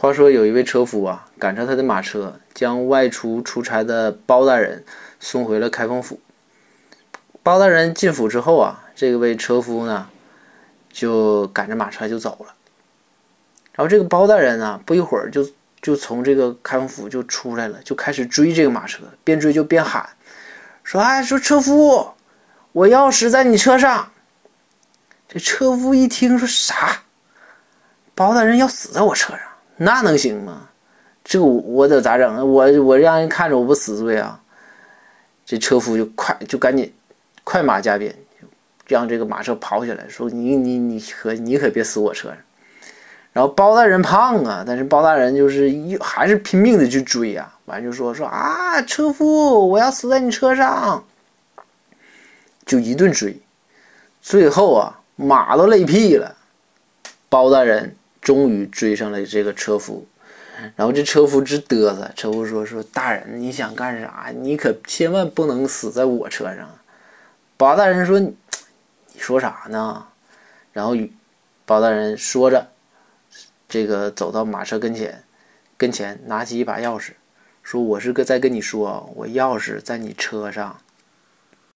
话说有一位车夫啊，赶着他的马车，将外出出差的包大人送回了开封府。包大人进府之后啊，这位车夫呢，就赶着马车就走了。然后这个包大人呢，不一会儿就就从这个开封府就出来了，就开始追这个马车，边追就边喊，说：“哎，说车夫，我钥匙在你车上。”这车夫一听说啥，包大人要死在我车上。那能行吗？这我得咋整啊？我我让人看着我不死罪啊！这车夫就快就赶紧快马加鞭，让这个马车跑起来，说你你你可你可别死我车上。然后包大人胖啊，但是包大人就是又还是拼命的去追啊，完就说说啊，车夫我要死在你车上，就一顿追，最后啊马都累屁了，包大人。终于追上了这个车夫，然后这车夫直嘚瑟。车夫说：“说大人，你想干啥？你可千万不能死在我车上。”包大人说：“你说啥呢？”然后包大人说着，这个走到马车跟前，跟前拿起一把钥匙，说：“我是个在跟你说，我钥匙在你车上，